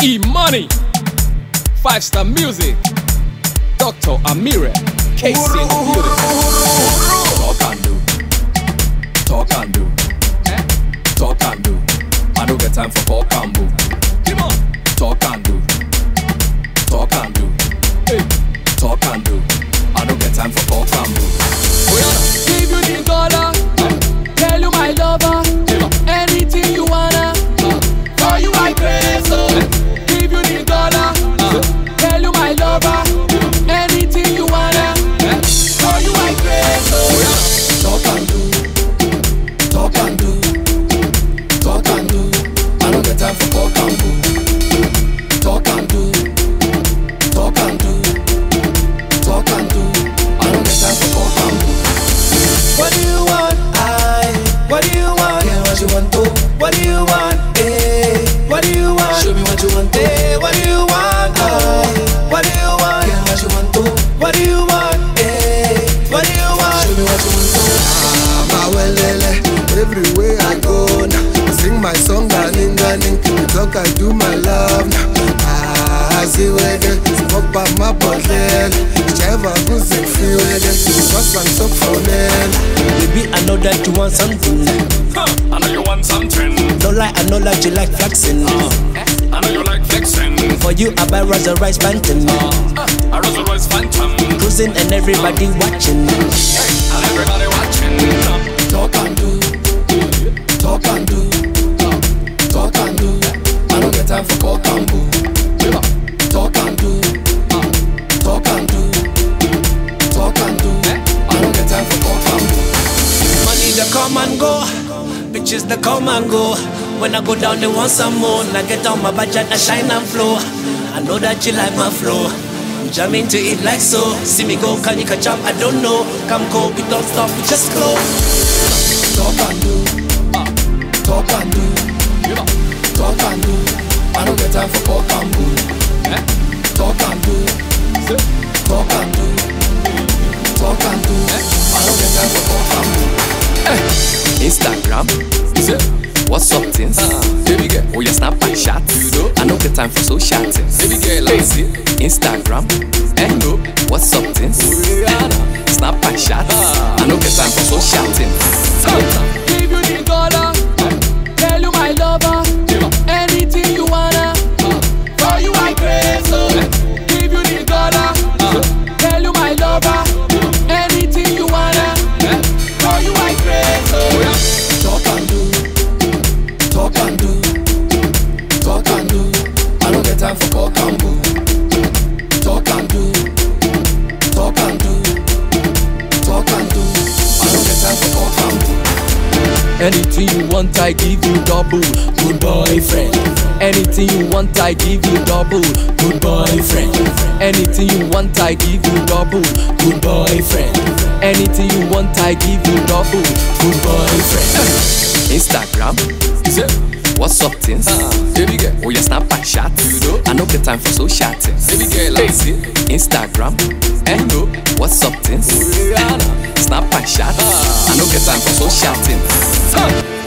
E Money, Five Star Music, Dr. Amira, Kcee in do my love now. Ah, ziwege, smoke by my bottle. Shiver music free wege, just and so for them. Baby, I know that you want something. I know you want something. No lie, I know that you like flexing. I know you like flexing. For you, I buy Rolls Royce Phantom. I Rolls Royce Phantom. Cruising and everybody watching. Time for talk and boo. Talk and do. Talk and do. Mm. Mm. Talk and do. I don't get time for talk and boo. Money they come and go, bitches they come and go. When I go down, they want some more. I get on my budget, I shine and flow. I know that you like my flow. I'm jamming to it like so. See me go, can you catch up? I don't know. Come go, we don't stop, we just go. Talk and do. Talk and do. Talk and do. I don't get time for talk and boo. Talk and do. Talk and do. Talk and do. I don't get time for talk and boo. Instagram. WhatsApp, things? Baby girl, oh, you snap and chat. You know, I don't get time for social things. Baby girl, lazy. Instagram. Eh, no. WhatsApp, things? Snap and chat. Anything you want, I give you double. Good boyfriend. Anything you want, I give you double. Good boyfriend. Anything you want, I give you double. Good boyfriend. Anything you want, I give you double. Good boyfriend. Instagram. WhatsApp, things? Baby girl, oh, you snap and chat. You know, I don't get time for social things. Baby girl, lazy. Instagram. Eh, no. WhatsApp, things? 下子，俺们 up i know